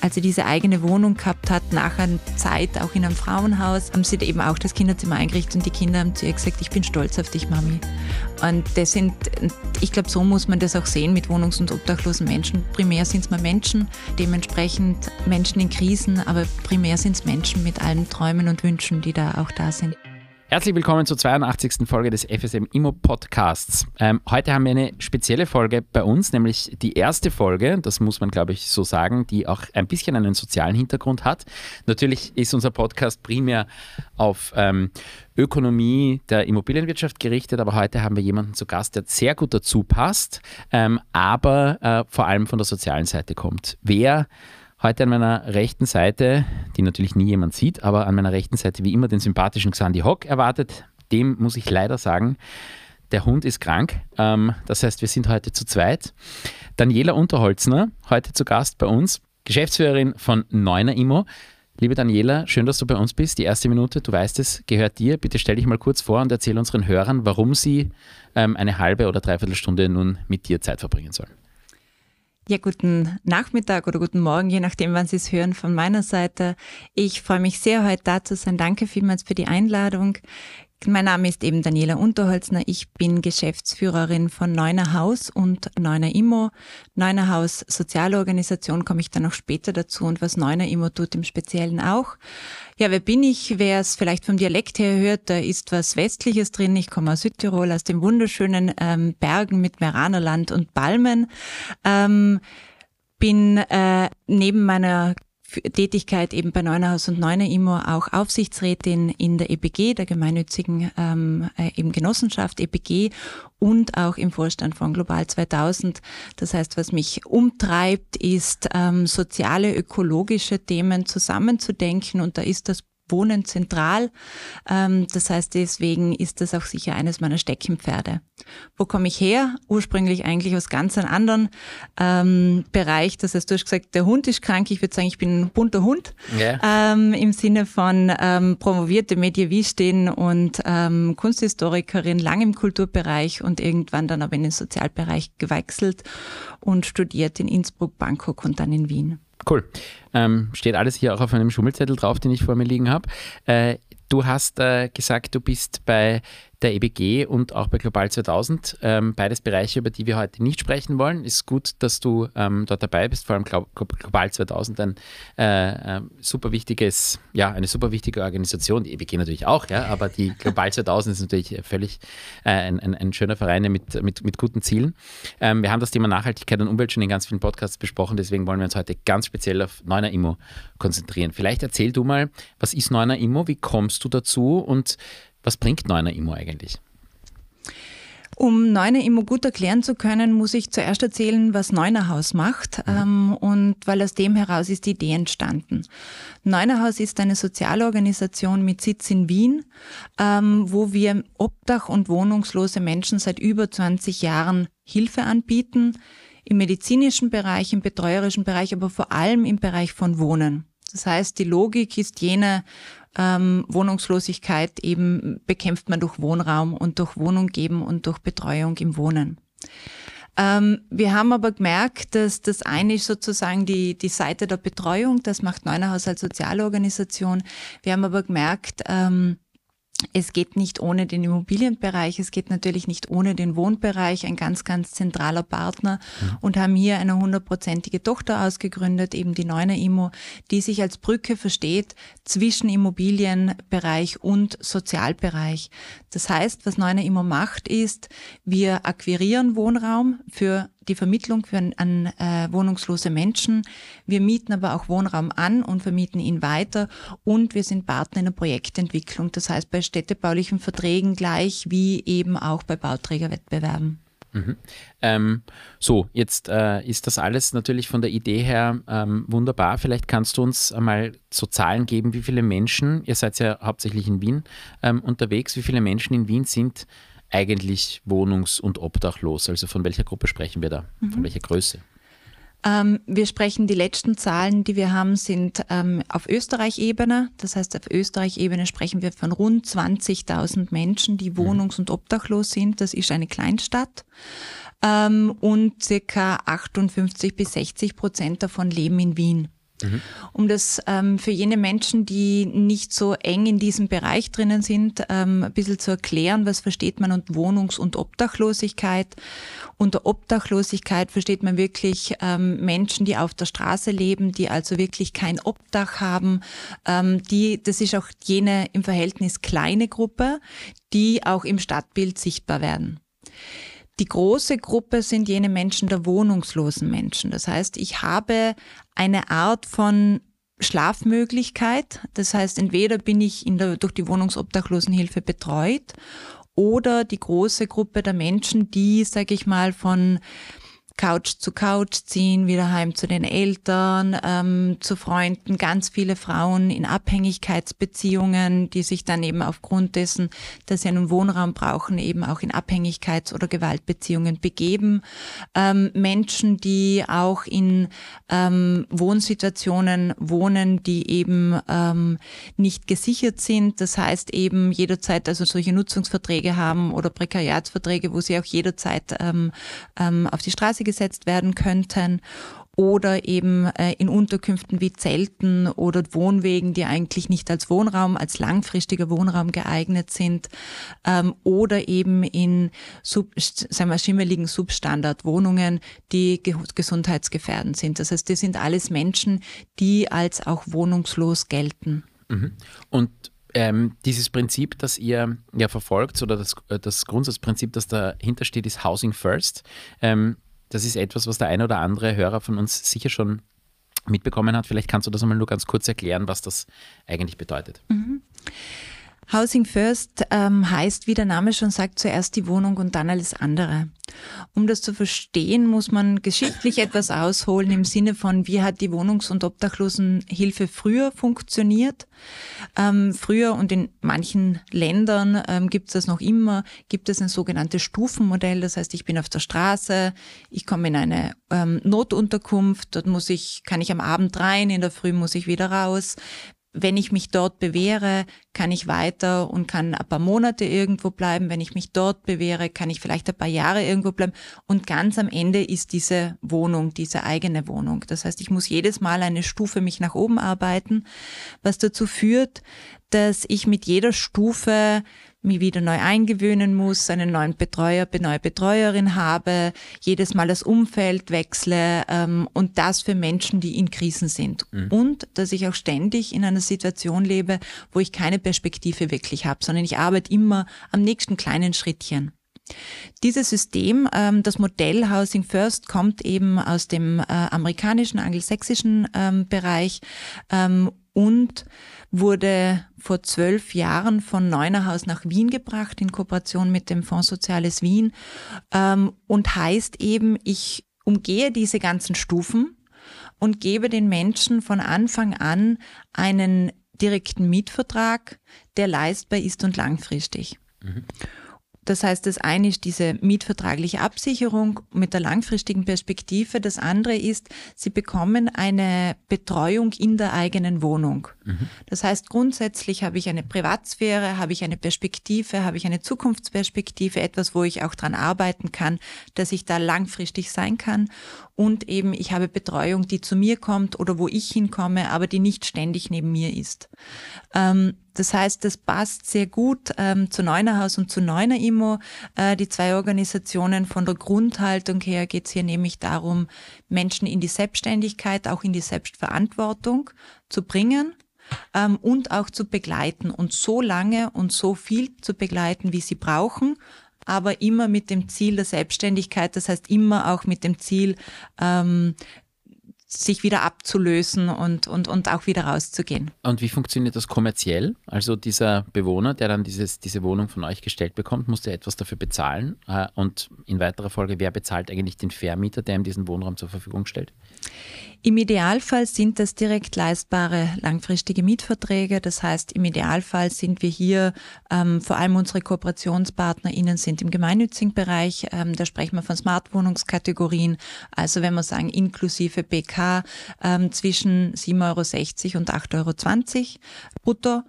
als sie diese eigene Wohnung gehabt hat, nach einer Zeit auch in einem Frauenhaus, haben sie eben auch das Kinderzimmer eingerichtet und die Kinder haben zu ihr gesagt, ich bin stolz auf dich, Mami. Und das sind, ich glaube, so muss man das auch sehen mit wohnungs- und obdachlosen Menschen. Primär sind es mal Menschen, dementsprechend Menschen in Krisen, aber primär sind es Menschen mit allen Träumen und Wünschen, die da auch da sind. Herzlich willkommen zur 82. Folge des FSM Immo Podcasts. Ähm, heute haben wir eine spezielle Folge bei uns, nämlich die erste Folge, das muss man glaube ich so sagen, die auch ein bisschen einen sozialen Hintergrund hat. Natürlich ist unser Podcast primär auf ähm, Ökonomie der Immobilienwirtschaft gerichtet, aber heute haben wir jemanden zu Gast, der sehr gut dazu passt, ähm, aber äh, vor allem von der sozialen Seite kommt. Wer Heute an meiner rechten Seite, die natürlich nie jemand sieht, aber an meiner rechten Seite wie immer den sympathischen Xandi Hock erwartet. Dem muss ich leider sagen, der Hund ist krank. Ähm, das heißt, wir sind heute zu zweit. Daniela Unterholzner, heute zu Gast bei uns, Geschäftsführerin von Neuner Immo. Liebe Daniela, schön, dass du bei uns bist. Die erste Minute, du weißt es, gehört dir. Bitte stell dich mal kurz vor und erzähl unseren Hörern, warum sie ähm, eine halbe oder dreiviertel Stunde nun mit dir Zeit verbringen sollen. Ja, guten Nachmittag oder guten Morgen, je nachdem, wann Sie es hören von meiner Seite. Ich freue mich sehr, heute da zu sein. Danke vielmals für die Einladung. Mein Name ist eben Daniela Unterholzner. Ich bin Geschäftsführerin von Neuner Haus und Neuner Immo. Neuner Haus Sozialorganisation komme ich dann noch später dazu und was Neuner Immo tut im Speziellen auch. Ja, wer bin ich? Wer es vielleicht vom Dialekt her hört, da ist was Westliches drin. Ich komme aus Südtirol, aus den wunderschönen ähm, Bergen mit Meranerland und Palmen. Ähm, bin äh, neben meiner Tätigkeit eben bei Neunerhaus und Neuner Immo auch Aufsichtsrätin in der EPG, der gemeinnützigen ähm, äh, eben Genossenschaft EPG und auch im Vorstand von Global 2000. Das heißt, was mich umtreibt, ist ähm, soziale, ökologische Themen zusammenzudenken und da ist das Wohnen zentral. Ähm, das heißt, deswegen ist das auch sicher eines meiner Steckenpferde. Wo komme ich her? Ursprünglich eigentlich aus ganz einem anderen ähm, Bereich. Das heißt, du hast gesagt, der Hund ist krank. Ich würde sagen, ich bin ein bunter Hund. Yeah. Ähm, Im Sinne von ähm, promovierte Medievistin und ähm, Kunsthistorikerin, lang im Kulturbereich und irgendwann dann aber in den Sozialbereich gewechselt und studiert in Innsbruck, Bangkok und dann in Wien. Cool. Ähm, steht alles hier auch auf einem Schummelzettel drauf, den ich vor mir liegen habe. Äh, du hast äh, gesagt, du bist bei der EBG und auch bei Global 2000. Ähm, beides Bereiche, über die wir heute nicht sprechen wollen. Ist gut, dass du ähm, dort dabei bist, vor allem Global 2000, ein äh, äh, super wichtiges, ja, eine super wichtige Organisation. Die EBG natürlich auch, ja, aber die Global 2000 ist natürlich völlig äh, ein, ein, ein, schöner Verein mit, mit, mit guten Zielen. Ähm, wir haben das Thema Nachhaltigkeit und Umwelt schon in ganz vielen Podcasts besprochen, deswegen wollen wir uns heute ganz speziell auf Neuner Immo konzentrieren. Vielleicht erzähl du mal, was ist Neuner Immo, wie kommst du dazu und was bringt Neuner Immo eigentlich? Um Neuner Immo gut erklären zu können, muss ich zuerst erzählen, was Neuner Haus macht. Mhm. Ähm, und weil aus dem heraus ist die Idee entstanden. Neuner Haus ist eine Sozialorganisation mit Sitz in Wien, ähm, wo wir Obdach- und wohnungslose Menschen seit über 20 Jahren Hilfe anbieten. Im medizinischen Bereich, im betreuerischen Bereich, aber vor allem im Bereich von Wohnen. Das heißt, die Logik ist jene, ähm, Wohnungslosigkeit eben bekämpft man durch Wohnraum und durch Wohnung geben und durch Betreuung im Wohnen. Ähm, wir haben aber gemerkt, dass das eine ist sozusagen die, die Seite der Betreuung, das macht Neunerhaus als Sozialorganisation. Wir haben aber gemerkt, ähm, es geht nicht ohne den Immobilienbereich, es geht natürlich nicht ohne den Wohnbereich, ein ganz, ganz zentraler Partner ja. und haben hier eine hundertprozentige Tochter ausgegründet, eben die Neuner Immo, die sich als Brücke versteht zwischen Immobilienbereich und Sozialbereich. Das heißt, was Neuner Immo macht, ist, wir akquirieren Wohnraum für die Vermittlung für, an äh, wohnungslose Menschen. Wir mieten aber auch Wohnraum an und vermieten ihn weiter und wir sind Partner in der Projektentwicklung. Das heißt bei städtebaulichen Verträgen gleich wie eben auch bei Bauträgerwettbewerben. Mhm. Ähm, so, jetzt äh, ist das alles natürlich von der Idee her ähm, wunderbar. Vielleicht kannst du uns einmal so Zahlen geben, wie viele Menschen, ihr seid ja hauptsächlich in Wien ähm, unterwegs, wie viele Menschen in Wien sind eigentlich wohnungs- und obdachlos? Also von welcher Gruppe sprechen wir da? Mhm. Von welcher Größe? Ähm, wir sprechen, die letzten Zahlen, die wir haben, sind ähm, auf Österreich-Ebene. Das heißt, auf Österreich-Ebene sprechen wir von rund 20.000 Menschen, die wohnungs- und obdachlos sind. Das ist eine Kleinstadt. Ähm, und circa 58 bis 60 Prozent davon leben in Wien. Mhm. Um das ähm, für jene Menschen, die nicht so eng in diesem Bereich drinnen sind, ähm, ein bisschen zu erklären, was versteht man unter Wohnungs- und Obdachlosigkeit. Unter Obdachlosigkeit versteht man wirklich ähm, Menschen, die auf der Straße leben, die also wirklich kein Obdach haben. Ähm, die, das ist auch jene im Verhältnis kleine Gruppe, die auch im Stadtbild sichtbar werden. Die große Gruppe sind jene Menschen der wohnungslosen Menschen. Das heißt, ich habe eine Art von Schlafmöglichkeit. Das heißt, entweder bin ich der, durch die Wohnungsobdachlosenhilfe betreut oder die große Gruppe der Menschen, die, sage ich mal, von Couch zu Couch ziehen, wieder heim zu den Eltern, ähm, zu Freunden, ganz viele Frauen in Abhängigkeitsbeziehungen, die sich dann eben aufgrund dessen, dass sie einen Wohnraum brauchen, eben auch in Abhängigkeits- oder Gewaltbeziehungen begeben. Ähm, Menschen, die auch in ähm, Wohnsituationen wohnen, die eben ähm, nicht gesichert sind. Das heißt eben jederzeit also solche Nutzungsverträge haben oder Prekariatsverträge, wo sie auch jederzeit ähm, ähm, auf die Straße gesetzt werden könnten oder eben äh, in Unterkünften wie Zelten oder Wohnwegen, die eigentlich nicht als Wohnraum, als langfristiger Wohnraum geeignet sind ähm, oder eben in sub, sagen wir, schimmeligen Substandardwohnungen, die ge gesundheitsgefährdend sind. Das heißt, das sind alles Menschen, die als auch wohnungslos gelten. Mhm. Und ähm, dieses Prinzip, das ihr ja verfolgt, oder das, äh, das Grundsatzprinzip, das dahinter steht, ist Housing First. Ähm, das ist etwas, was der eine oder andere Hörer von uns sicher schon mitbekommen hat. Vielleicht kannst du das einmal nur ganz kurz erklären, was das eigentlich bedeutet. Mhm. Housing First ähm, heißt, wie der Name schon sagt, zuerst die Wohnung und dann alles andere. Um das zu verstehen, muss man geschichtlich etwas ausholen im Sinne von, wie hat die Wohnungs- und Obdachlosenhilfe früher funktioniert. Ähm, früher und in manchen Ländern ähm, gibt es das noch immer, gibt es ein sogenanntes Stufenmodell. Das heißt, ich bin auf der Straße, ich komme in eine ähm, Notunterkunft, dort muss ich, kann ich am Abend rein, in der Früh muss ich wieder raus wenn ich mich dort bewähre, kann ich weiter und kann ein paar Monate irgendwo bleiben. Wenn ich mich dort bewähre, kann ich vielleicht ein paar Jahre irgendwo bleiben. Und ganz am Ende ist diese Wohnung, diese eigene Wohnung. Das heißt, ich muss jedes Mal eine Stufe mich nach oben arbeiten, was dazu führt, dass ich mit jeder Stufe mich wieder neu eingewöhnen muss, einen neuen Betreuer, neue Betreuerin habe, jedes Mal das Umfeld wechsle ähm, und das für Menschen, die in Krisen sind. Mhm. Und dass ich auch ständig in einer Situation lebe, wo ich keine Perspektive wirklich habe, sondern ich arbeite immer am nächsten kleinen Schrittchen. Dieses System, ähm, das Modell Housing First, kommt eben aus dem äh, amerikanischen, angelsächsischen ähm, Bereich ähm, und wurde vor zwölf Jahren von Neunerhaus nach Wien gebracht in Kooperation mit dem Fonds Soziales Wien ähm, und heißt eben, ich umgehe diese ganzen Stufen und gebe den Menschen von Anfang an einen direkten Mietvertrag, der leistbar ist und langfristig. Mhm. Das heißt, das eine ist diese mietvertragliche Absicherung mit der langfristigen Perspektive. Das andere ist, sie bekommen eine Betreuung in der eigenen Wohnung. Mhm. Das heißt, grundsätzlich habe ich eine Privatsphäre, habe ich eine Perspektive, habe ich eine Zukunftsperspektive, etwas, wo ich auch dran arbeiten kann, dass ich da langfristig sein kann. Und eben, ich habe Betreuung, die zu mir kommt oder wo ich hinkomme, aber die nicht ständig neben mir ist. Ähm, das heißt, das passt sehr gut ähm, zu Neunerhaus und zu Neuner Immo. Äh, die zwei Organisationen von der Grundhaltung her geht es hier nämlich darum, Menschen in die Selbstständigkeit, auch in die Selbstverantwortung zu bringen ähm, und auch zu begleiten und so lange und so viel zu begleiten, wie sie brauchen, aber immer mit dem Ziel der Selbstständigkeit, das heißt immer auch mit dem Ziel, ähm, sich wieder abzulösen und, und, und auch wieder rauszugehen. Und wie funktioniert das kommerziell? Also dieser Bewohner, der dann dieses, diese Wohnung von euch gestellt bekommt, muss der etwas dafür bezahlen? Äh, und in weiterer Folge, wer bezahlt eigentlich den Vermieter, der ihm diesen Wohnraum zur Verfügung stellt? Im Idealfall sind das direkt leistbare langfristige Mietverträge. Das heißt, im Idealfall sind wir hier, ähm, vor allem unsere KooperationspartnerInnen sind im gemeinnützigen Bereich. Ähm, da sprechen wir von Smartwohnungskategorien. Also wenn wir sagen, inklusive BK ähm, zwischen 7,60 Euro und 8,20 Euro brutto.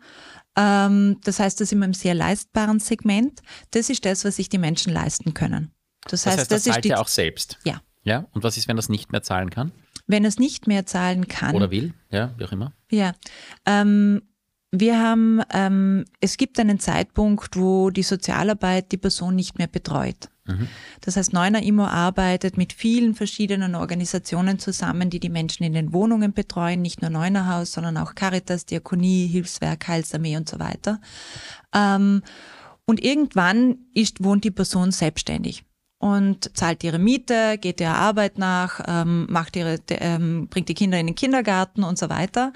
Ähm, das heißt, das sind wir im sehr leistbaren Segment. Das ist das, was sich die Menschen leisten können. Das, das heißt, heißt, das, das zahlt ja auch selbst. Ja. Ja. Und was ist, wenn das nicht mehr zahlen kann? Wenn es nicht mehr zahlen kann. Oder will, ja, wie auch immer. Ja. Ähm, wir haben, ähm, es gibt einen Zeitpunkt, wo die Sozialarbeit die Person nicht mehr betreut. Mhm. Das heißt, Neuner Immo arbeitet mit vielen verschiedenen Organisationen zusammen, die die Menschen in den Wohnungen betreuen, nicht nur Neuner Haus, sondern auch Caritas, Diakonie, Hilfswerk, Heilsarmee und so weiter. Ähm, und irgendwann ist, wohnt die Person selbstständig und zahlt ihre Miete, geht ihrer Arbeit nach, ähm, macht ihre, ähm, bringt die Kinder in den Kindergarten und so weiter.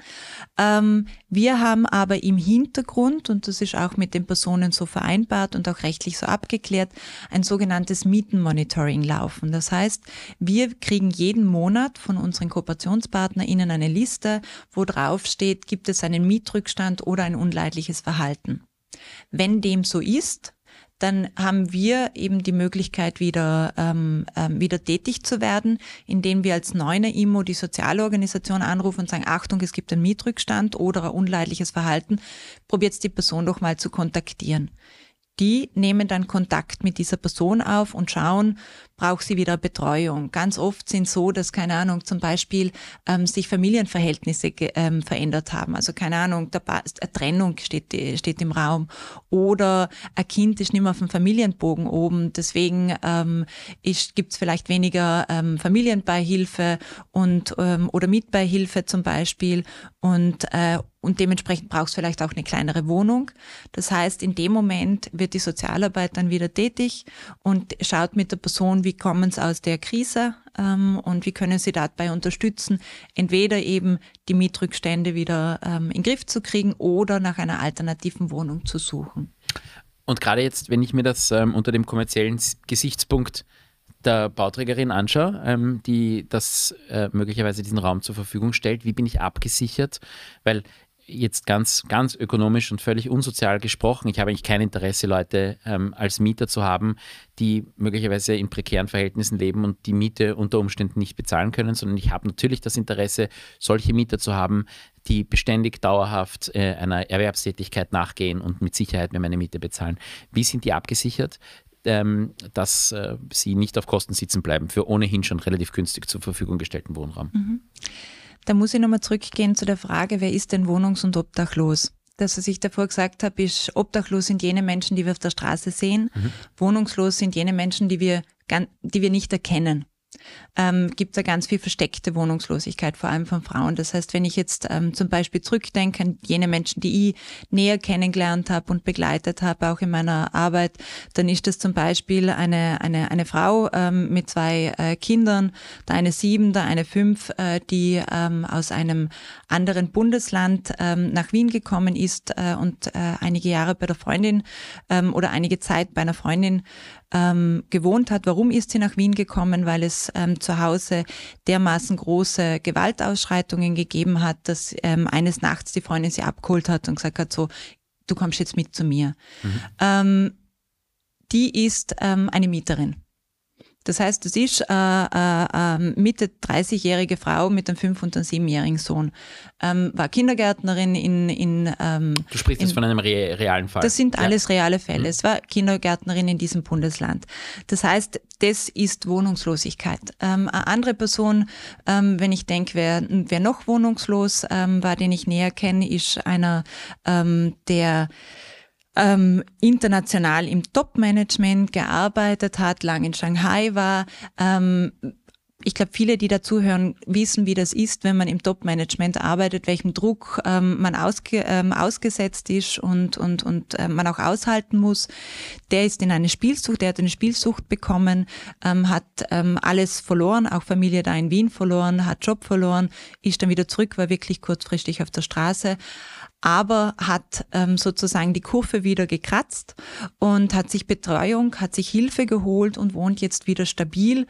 Ähm, wir haben aber im Hintergrund, und das ist auch mit den Personen so vereinbart und auch rechtlich so abgeklärt, ein sogenanntes Mietenmonitoring laufen. Das heißt, wir kriegen jeden Monat von unseren KooperationspartnerInnen eine Liste, wo drauf steht, gibt es einen Mietrückstand oder ein unleidliches Verhalten. Wenn dem so ist, dann haben wir eben die Möglichkeit, wieder, ähm, ähm, wieder tätig zu werden, indem wir als Neuner IMO die Sozialorganisation anrufen und sagen, Achtung, es gibt einen Mietrückstand oder ein unleidliches Verhalten, probiert die Person doch mal zu kontaktieren. Die nehmen dann Kontakt mit dieser Person auf und schauen, braucht sie wieder Betreuung. Ganz oft sind so, dass, keine Ahnung, zum Beispiel ähm, sich Familienverhältnisse ähm, verändert haben. Also keine Ahnung, da eine Trennung steht, steht im Raum oder ein Kind ist nicht mehr auf dem Familienbogen oben. Deswegen ähm, gibt es vielleicht weniger ähm, Familienbeihilfe und ähm, oder Mitbeihilfe zum Beispiel und äh, und dementsprechend brauchst du vielleicht auch eine kleinere Wohnung. Das heißt, in dem Moment wird die Sozialarbeit dann wieder tätig und schaut mit der Person, wie kommen sie aus der Krise ähm, und wie können sie dabei unterstützen, entweder eben die Mietrückstände wieder ähm, in den Griff zu kriegen oder nach einer alternativen Wohnung zu suchen. Und gerade jetzt, wenn ich mir das ähm, unter dem kommerziellen Gesichtspunkt der Bauträgerin anschaue, ähm, die das äh, möglicherweise diesen Raum zur Verfügung stellt, wie bin ich abgesichert? Weil jetzt ganz, ganz ökonomisch und völlig unsozial gesprochen. Ich habe eigentlich kein Interesse, Leute ähm, als Mieter zu haben, die möglicherweise in prekären Verhältnissen leben und die Miete unter Umständen nicht bezahlen können, sondern ich habe natürlich das Interesse, solche Mieter zu haben, die beständig dauerhaft äh, einer Erwerbstätigkeit nachgehen und mit Sicherheit mir meine Miete bezahlen. Wie sind die abgesichert? Ähm, dass äh, sie nicht auf Kosten sitzen bleiben für ohnehin schon relativ günstig zur Verfügung gestellten Wohnraum. Mhm. Da muss ich nochmal zurückgehen zu der Frage, wer ist denn wohnungs- und obdachlos? Das, was ich davor gesagt habe, ist, obdachlos sind jene Menschen, die wir auf der Straße sehen. Mhm. Wohnungslos sind jene Menschen, die wir, die wir nicht erkennen ähm, gibt da ganz viel versteckte Wohnungslosigkeit, vor allem von Frauen. Das heißt, wenn ich jetzt ähm, zum Beispiel zurückdenke an jene Menschen, die ich näher kennengelernt habe und begleitet habe, auch in meiner Arbeit, dann ist das zum Beispiel eine, eine, eine Frau ähm, mit zwei äh, Kindern, der eine sieben, der eine fünf, äh, die ähm, aus einem anderen Bundesland ähm, nach Wien gekommen ist äh, und äh, einige Jahre bei der Freundin ähm, oder einige Zeit bei einer Freundin ähm, gewohnt hat. Warum ist sie nach Wien gekommen? Weil es ähm, zu Hause dermaßen große Gewaltausschreitungen gegeben hat, dass ähm, eines Nachts die Freundin sie abgeholt hat und gesagt hat, so, du kommst jetzt mit zu mir. Mhm. Ähm, die ist ähm, eine Mieterin. Das heißt, das ist äh, äh, ähm, Mitte 30-jährige Frau mit einem fünf- und einem siebenjährigen Sohn. Ähm, war Kindergärtnerin in. in ähm, du sprichst in, jetzt von einem re realen Fall. Das sind alles reale Fälle. Mhm. Es war Kindergärtnerin in diesem Bundesland. Das heißt, das ist Wohnungslosigkeit. Ähm, eine andere Person, ähm, wenn ich denke, wer, wer noch wohnungslos ähm, war, den ich näher kenne, ist einer, ähm, der ähm, international im Top-Management gearbeitet hat, lang in Shanghai war. Ähm, ich glaube, viele, die dazuhören, wissen, wie das ist, wenn man im Top-Management arbeitet, welchem Druck ähm, man ausge, ähm, ausgesetzt ist und, und, und äh, man auch aushalten muss. Der ist in eine Spielsucht, der hat eine Spielsucht bekommen, ähm, hat ähm, alles verloren, auch Familie da in Wien verloren, hat Job verloren, ist dann wieder zurück, war wirklich kurzfristig auf der Straße aber hat ähm, sozusagen die Kurve wieder gekratzt und hat sich Betreuung, hat sich Hilfe geholt und wohnt jetzt wieder stabil.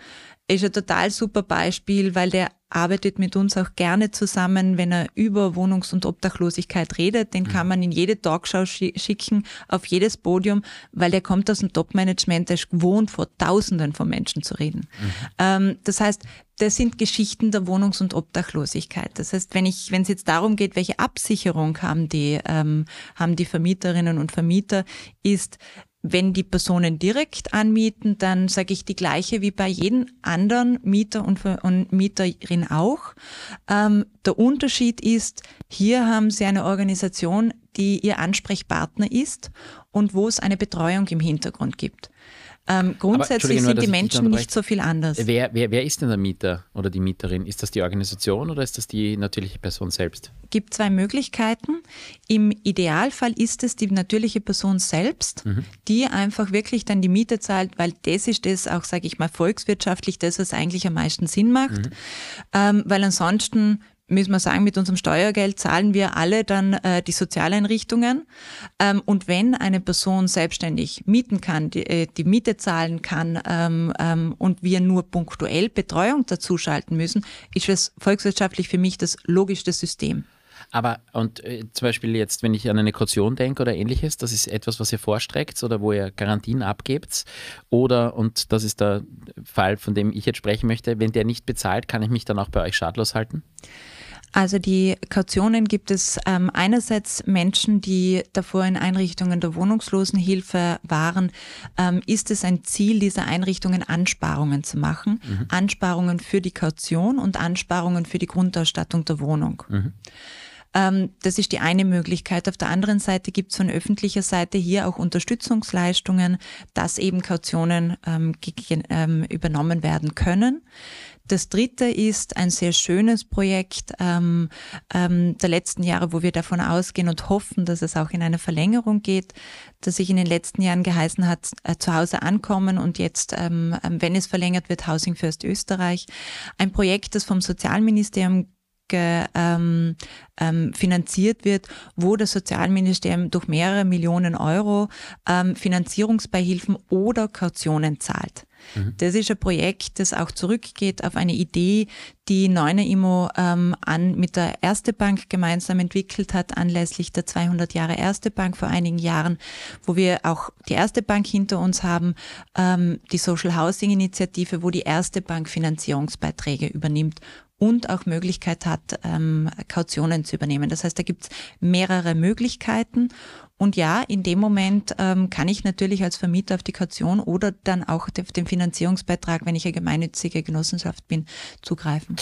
Ist ein total super Beispiel, weil der arbeitet mit uns auch gerne zusammen, wenn er über Wohnungs- und Obdachlosigkeit redet. Den kann mhm. man in jede Talkshow schicken, auf jedes Podium, weil der kommt aus dem Top-Management, der ist gewohnt, vor Tausenden von Menschen zu reden. Mhm. Ähm, das heißt, das sind Geschichten der Wohnungs- und Obdachlosigkeit. Das heißt, wenn ich, wenn es jetzt darum geht, welche Absicherung haben die, ähm, haben die Vermieterinnen und Vermieter, ist, wenn die Personen direkt anmieten, dann sage ich die gleiche wie bei jedem anderen Mieter und, und Mieterin auch. Ähm, der Unterschied ist, hier haben Sie eine Organisation, die Ihr Ansprechpartner ist und wo es eine Betreuung im Hintergrund gibt. Ähm, grundsätzlich sind die Menschen nicht so viel anders. Wer, wer, wer ist denn der Mieter oder die Mieterin? Ist das die Organisation oder ist das die natürliche Person selbst? Es gibt zwei Möglichkeiten. Im Idealfall ist es die natürliche Person selbst, mhm. die einfach wirklich dann die Miete zahlt, weil das ist das auch, sage ich mal, volkswirtschaftlich das, was eigentlich am meisten Sinn macht. Mhm. Ähm, weil ansonsten müssen wir sagen, mit unserem Steuergeld zahlen wir alle dann äh, die Sozialeinrichtungen. Ähm, und wenn eine Person selbstständig mieten kann, die, äh, die Miete zahlen kann ähm, ähm, und wir nur punktuell Betreuung dazuschalten müssen, ist es volkswirtschaftlich für mich das logischste System. Aber und äh, zum Beispiel jetzt, wenn ich an eine Kaution denke oder ähnliches, das ist etwas, was ihr vorstreckt oder wo ihr Garantien abgebt. Oder, und das ist der Fall, von dem ich jetzt sprechen möchte, wenn der nicht bezahlt, kann ich mich dann auch bei euch schadlos halten? Also die Kautionen gibt es ähm, einerseits Menschen, die davor in Einrichtungen der Wohnungslosenhilfe waren. Ähm, ist es ein Ziel dieser Einrichtungen, Ansparungen zu machen? Mhm. Ansparungen für die Kaution und Ansparungen für die Grundausstattung der Wohnung. Mhm. Ähm, das ist die eine Möglichkeit. Auf der anderen Seite gibt es von öffentlicher Seite hier auch Unterstützungsleistungen, dass eben Kautionen ähm, ähm, übernommen werden können. Das dritte ist ein sehr schönes Projekt ähm, ähm, der letzten Jahre, wo wir davon ausgehen und hoffen, dass es auch in eine Verlängerung geht, dass sich in den letzten Jahren geheißen hat, äh, zu Hause ankommen und jetzt, ähm, wenn es verlängert wird, Housing First Österreich. Ein Projekt, das vom Sozialministerium ähm, ähm, finanziert wird, wo das Sozialministerium durch mehrere Millionen Euro ähm, Finanzierungsbeihilfen oder Kautionen zahlt. Mhm. Das ist ein Projekt, das auch zurückgeht auf eine Idee, die Neuner Immo ähm, an, mit der Erste Bank gemeinsam entwickelt hat, anlässlich der 200 Jahre Erste Bank vor einigen Jahren, wo wir auch die Erste Bank hinter uns haben, ähm, die Social Housing Initiative, wo die Erste Bank Finanzierungsbeiträge übernimmt und auch Möglichkeit hat, ähm, Kautionen zu übernehmen. Das heißt, da gibt es mehrere Möglichkeiten. Und ja, in dem Moment ähm, kann ich natürlich als Vermieter auf die Kaution oder dann auch auf den Finanzierungsbeitrag, wenn ich eine gemeinnützige Genossenschaft bin, zugreifen.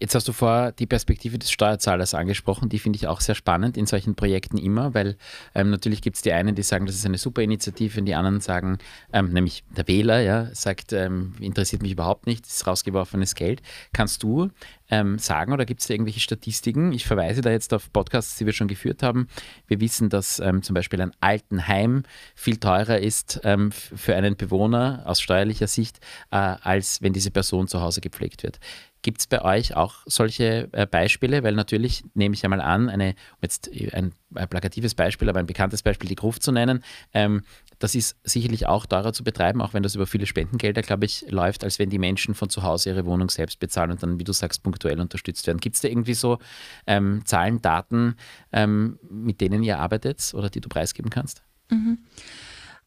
Jetzt hast du vor die Perspektive des Steuerzahlers angesprochen, die finde ich auch sehr spannend in solchen Projekten immer, weil ähm, natürlich gibt es die einen, die sagen, das ist eine super Initiative und die anderen sagen, ähm, nämlich der Wähler, ja, sagt, ähm, interessiert mich überhaupt nicht, das ist rausgeworfenes Geld. Kannst du ähm, sagen oder gibt es da irgendwelche Statistiken? Ich verweise da jetzt auf Podcasts, die wir schon geführt haben. Wir wissen, dass ähm, zum Beispiel ein Altenheim viel teurer ist ähm, für einen Bewohner aus steuerlicher Sicht, äh, als wenn diese Person zu Hause gepflegt wird. Gibt es bei euch auch solche äh, Beispiele? Weil natürlich nehme ich einmal an, eine, jetzt ein, ein, plakatives Beispiel, aber ein bekanntes Beispiel, die Gruft zu nennen, ähm, das ist sicherlich auch teurer zu betreiben, auch wenn das über viele Spendengelder, glaube ich, läuft, als wenn die Menschen von zu Hause ihre Wohnung selbst bezahlen und dann, wie du sagst, punktuell unterstützt werden. Gibt es da irgendwie so ähm, Zahlen, Daten, ähm, mit denen ihr arbeitet oder die du preisgeben kannst? Mhm.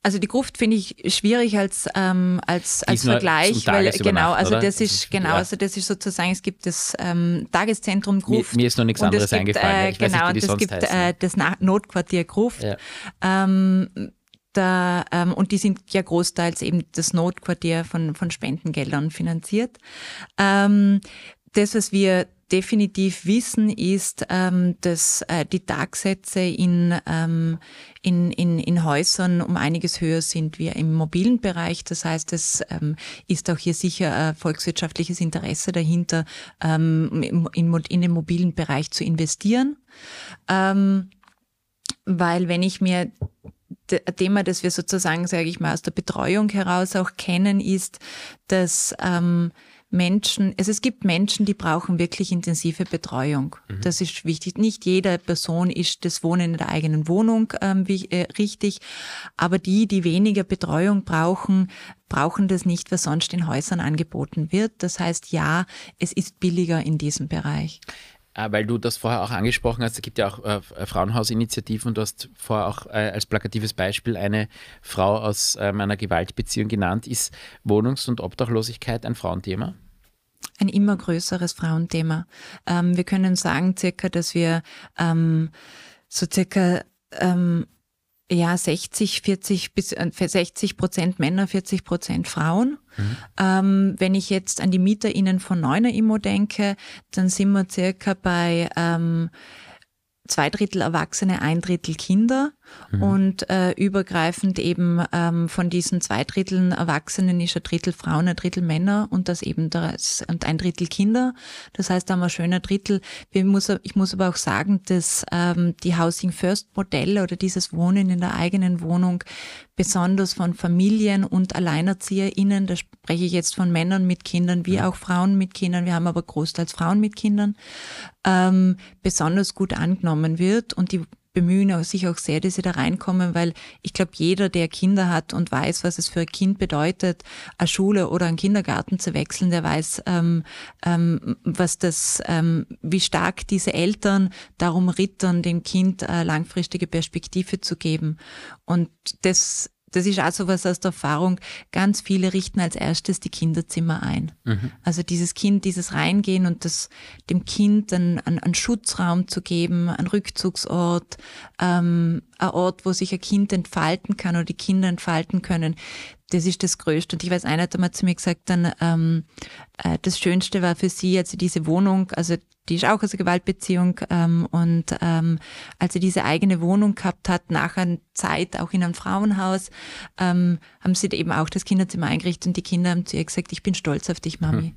Also die Gruft finde ich schwierig als als als Vergleich, weil genau, also oder? das ist genau, ja. also das ist sozusagen es gibt das ähm, Tageszentrum Gruft. Mir, mir ist noch nichts anderes gibt, eingefallen. Äh, genau, nicht, und es gibt äh, das Notquartier Gruft. Ja. Ähm, da, ähm, und die sind ja großteils eben das Notquartier von, von Spendengeldern finanziert. Ähm, das, was wir definitiv wissen, ist, ähm, dass äh, die Tagsätze in, ähm, in, in, in Häusern um einiges höher sind wie im mobilen Bereich. Das heißt, es ähm, ist auch hier sicher ein volkswirtschaftliches Interesse dahinter, ähm, in, in den mobilen Bereich zu investieren. Ähm, weil wenn ich mir ein Thema, das wir sozusagen, sage ich mal, aus der Betreuung heraus auch kennen, ist, dass ähm, Menschen, also es gibt Menschen, die brauchen wirklich intensive Betreuung. Mhm. Das ist wichtig. Nicht jede Person ist das Wohnen in der eigenen Wohnung ähm, wie, äh, richtig, aber die, die weniger Betreuung brauchen, brauchen das nicht, was sonst in Häusern angeboten wird. Das heißt, ja, es ist billiger in diesem Bereich. Äh, weil du das vorher auch angesprochen hast, es gibt ja auch äh, Frauenhausinitiativen und du hast vorher auch äh, als plakatives Beispiel eine Frau aus äh, einer Gewaltbeziehung genannt. Ist Wohnungs- und Obdachlosigkeit ein Frauenthema? Ein immer größeres Frauenthema. Ähm, wir können sagen circa, dass wir ähm, so circa ähm, ja, 60, 40 bis 60 äh, Prozent Männer, 40 Prozent Frauen. Mhm. Ähm, wenn ich jetzt an die MieterInnen von Neuner Immo denke, dann sind wir circa bei ähm, zwei Drittel Erwachsene, ein Drittel Kinder. Mhm. Und äh, übergreifend eben ähm, von diesen zwei Dritteln Erwachsenen ist ein Drittel Frauen, ein Drittel Männer und das eben das, und ein Drittel Kinder. Das heißt, da haben wir ein schöner Drittel. Wir muss, ich muss aber auch sagen, dass ähm, die Housing First Modelle oder dieses Wohnen in der eigenen Wohnung besonders von Familien und AlleinerzieherInnen, da spreche ich jetzt von Männern mit Kindern wie auch Frauen mit Kindern, wir haben aber großteils Frauen mit Kindern, ähm, besonders gut angenommen wird. Und die bemühen sich auch sehr, dass sie da reinkommen, weil ich glaube, jeder, der Kinder hat und weiß, was es für ein Kind bedeutet, eine Schule oder einen Kindergarten zu wechseln, der weiß, ähm, ähm, was das, ähm, wie stark diese Eltern darum rittern, dem Kind eine langfristige Perspektive zu geben. Und das das ist auch so was aus der Erfahrung. Ganz viele richten als erstes die Kinderzimmer ein. Mhm. Also dieses Kind, dieses Reingehen und das dem Kind einen, einen, einen Schutzraum zu geben, einen Rückzugsort, ähm, ein Ort, wo sich ein Kind entfalten kann oder die Kinder entfalten können. Das ist das Größte. Und ich weiß, einer hat einmal zu mir gesagt, dann ähm, äh, das Schönste war für sie, also diese Wohnung, also die ist auch aus einer Gewaltbeziehung ähm, und ähm, als sie diese eigene Wohnung gehabt hat, nach einer Zeit auch in einem Frauenhaus, ähm, haben sie eben auch das Kinderzimmer eingerichtet und die Kinder haben zu ihr gesagt, ich bin stolz auf dich, Mami. Mhm.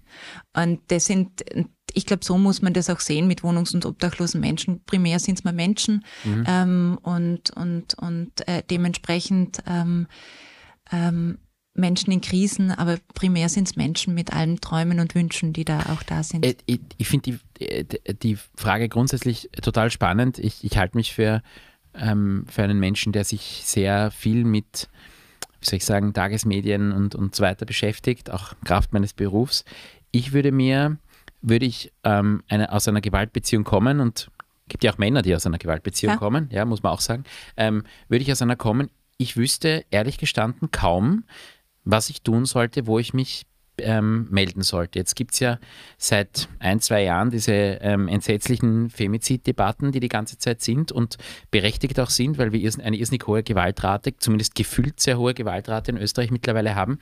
Und das sind, ich glaube, so muss man das auch sehen mit wohnungs- und obdachlosen Menschen. Primär sind es mal Menschen mhm. ähm, und, und, und äh, dementsprechend ähm, ähm, Menschen in Krisen, aber primär sind es Menschen mit allen Träumen und Wünschen, die da auch da sind. Äh, ich, ich finde die, äh, die Frage grundsätzlich total spannend. Ich, ich halte mich für, ähm, für einen Menschen, der sich sehr viel mit, wie soll ich sagen, Tagesmedien und, und so weiter beschäftigt, auch Kraft meines Berufs. Ich würde mir, würde ich ähm, eine, aus einer Gewaltbeziehung kommen und gibt ja auch Männer, die aus einer Gewaltbeziehung ja. kommen, ja, muss man auch sagen, ähm, würde ich aus einer kommen, ich wüsste ehrlich gestanden kaum, was ich tun sollte, wo ich mich ähm, melden sollte. Jetzt gibt es ja seit ein, zwei Jahren diese ähm, entsetzlichen Femiziddebatten, die die ganze Zeit sind und berechtigt auch sind, weil wir eine irrsinnig hohe Gewaltrate, zumindest gefühlt sehr hohe Gewaltrate in Österreich mittlerweile haben.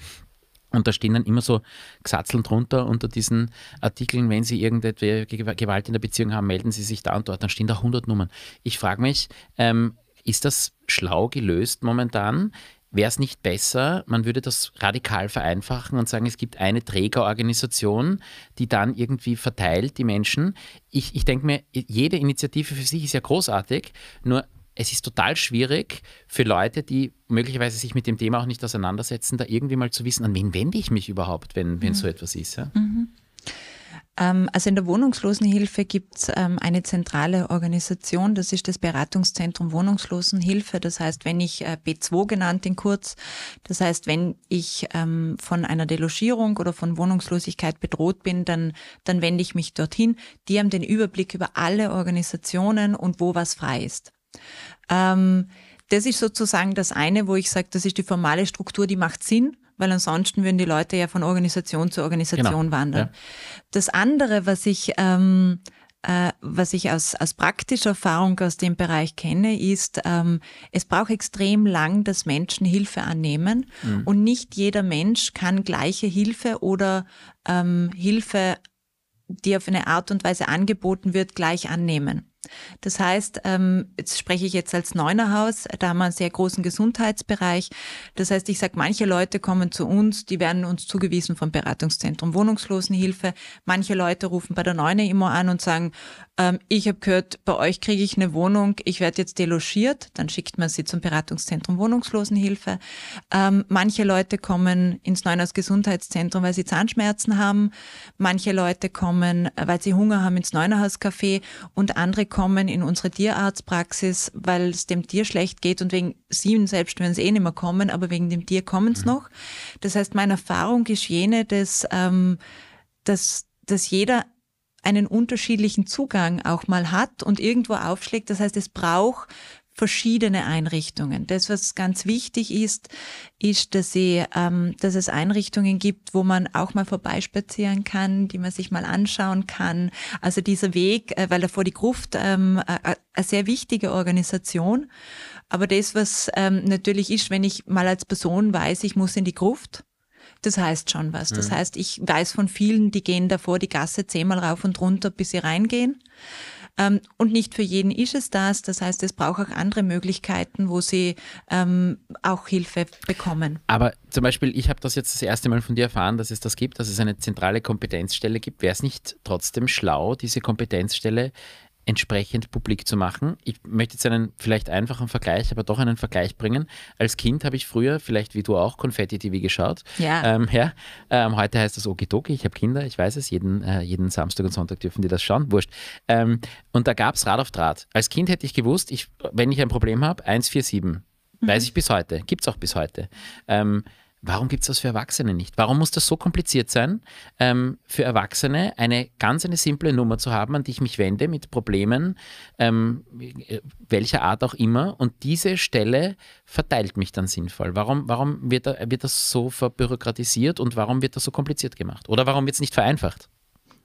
Und da stehen dann immer so Gesatzeln drunter unter diesen Artikeln, wenn Sie irgendetwas Gewalt in der Beziehung haben, melden Sie sich da und dort. Dann stehen da 100 Nummern. Ich frage mich, ähm, ist das schlau gelöst momentan? Wäre es nicht besser, man würde das radikal vereinfachen und sagen, es gibt eine Trägerorganisation, die dann irgendwie verteilt die Menschen. Ich, ich denke mir, jede Initiative für sich ist ja großartig, nur es ist total schwierig für Leute, die möglicherweise sich mit dem Thema auch nicht auseinandersetzen, da irgendwie mal zu wissen, an wen wende ich mich überhaupt, wenn, wenn mhm. so etwas ist. Ja? Mhm. Ähm, also in der Wohnungslosenhilfe gibt es ähm, eine zentrale Organisation, das ist das Beratungszentrum Wohnungslosenhilfe. Das heißt, wenn ich äh, B2 genannt in kurz, das heißt, wenn ich ähm, von einer Delogierung oder von Wohnungslosigkeit bedroht bin, dann, dann wende ich mich dorthin. Die haben den Überblick über alle Organisationen und wo was frei ist. das ist sozusagen das eine, wo ich sage, das ist die formale Struktur, die macht Sinn weil ansonsten würden die Leute ja von Organisation zu Organisation genau. wandern. Ja. Das andere, was ich, ähm, äh, was ich aus, aus praktischer Erfahrung aus dem Bereich kenne, ist, ähm, es braucht extrem lang, dass Menschen Hilfe annehmen mhm. und nicht jeder Mensch kann gleiche Hilfe oder ähm, Hilfe, die auf eine Art und Weise angeboten wird, gleich annehmen. Das heißt, ähm, jetzt spreche ich jetzt als Neunerhaus, da haben wir einen sehr großen Gesundheitsbereich. Das heißt, ich sage, manche Leute kommen zu uns, die werden uns zugewiesen vom Beratungszentrum Wohnungslosenhilfe. Manche Leute rufen bei der Neuner immer an und sagen, ähm, ich habe gehört, bei euch kriege ich eine Wohnung, ich werde jetzt delogiert, dann schickt man sie zum Beratungszentrum Wohnungslosenhilfe. Ähm, manche Leute kommen ins Neunhaus Gesundheitszentrum, weil sie Zahnschmerzen haben. Manche Leute kommen, weil sie Hunger haben, ins Neunerhauscafé und andere kommen in unsere Tierarztpraxis, weil es dem Tier schlecht geht und wegen sie selbst, wenn sie eh nicht mehr kommen, aber wegen dem Tier kommen es mhm. noch. Das heißt, meine Erfahrung ist jene, dass, ähm, dass, dass jeder einen unterschiedlichen Zugang auch mal hat und irgendwo aufschlägt. Das heißt, es braucht verschiedene Einrichtungen. Das, was ganz wichtig ist, ist, dass, sie, ähm, dass es Einrichtungen gibt, wo man auch mal vorbeispazieren kann, die man sich mal anschauen kann. Also dieser Weg, äh, weil davor die Gruft ähm, äh, eine sehr wichtige Organisation. Aber das, was ähm, natürlich ist, wenn ich mal als Person weiß, ich muss in die Gruft, das heißt schon was. Das mhm. heißt, ich weiß von vielen, die gehen davor die Gasse zehnmal rauf und runter, bis sie reingehen. Ähm, und nicht für jeden ist es das. Das heißt, es braucht auch andere Möglichkeiten, wo sie ähm, auch Hilfe bekommen. Aber zum Beispiel, ich habe das jetzt das erste Mal von dir erfahren, dass es das gibt, dass es eine zentrale Kompetenzstelle gibt. Wäre es nicht trotzdem schlau, diese Kompetenzstelle entsprechend publik zu machen. Ich möchte jetzt einen vielleicht einfachen Vergleich, aber doch einen Vergleich bringen. Als Kind habe ich früher, vielleicht wie du auch, Konfetti-TV geschaut. Ja. Ähm, ja ähm, heute heißt das Okidoki, ich habe Kinder, ich weiß es, jeden, äh, jeden Samstag und Sonntag dürfen die das schauen, wurscht. Ähm, und da gab es Rad auf Draht. Als Kind hätte ich gewusst, ich, wenn ich ein Problem habe, 147. Mhm. Weiß ich bis heute, gibt es auch bis heute. Ähm, Warum gibt es das für Erwachsene nicht? Warum muss das so kompliziert sein, ähm, für Erwachsene eine ganz eine simple Nummer zu haben, an die ich mich wende mit Problemen, ähm, welcher Art auch immer, und diese Stelle verteilt mich dann sinnvoll? Warum, warum wird, da, wird das so verbürokratisiert und warum wird das so kompliziert gemacht? Oder warum wird es nicht vereinfacht?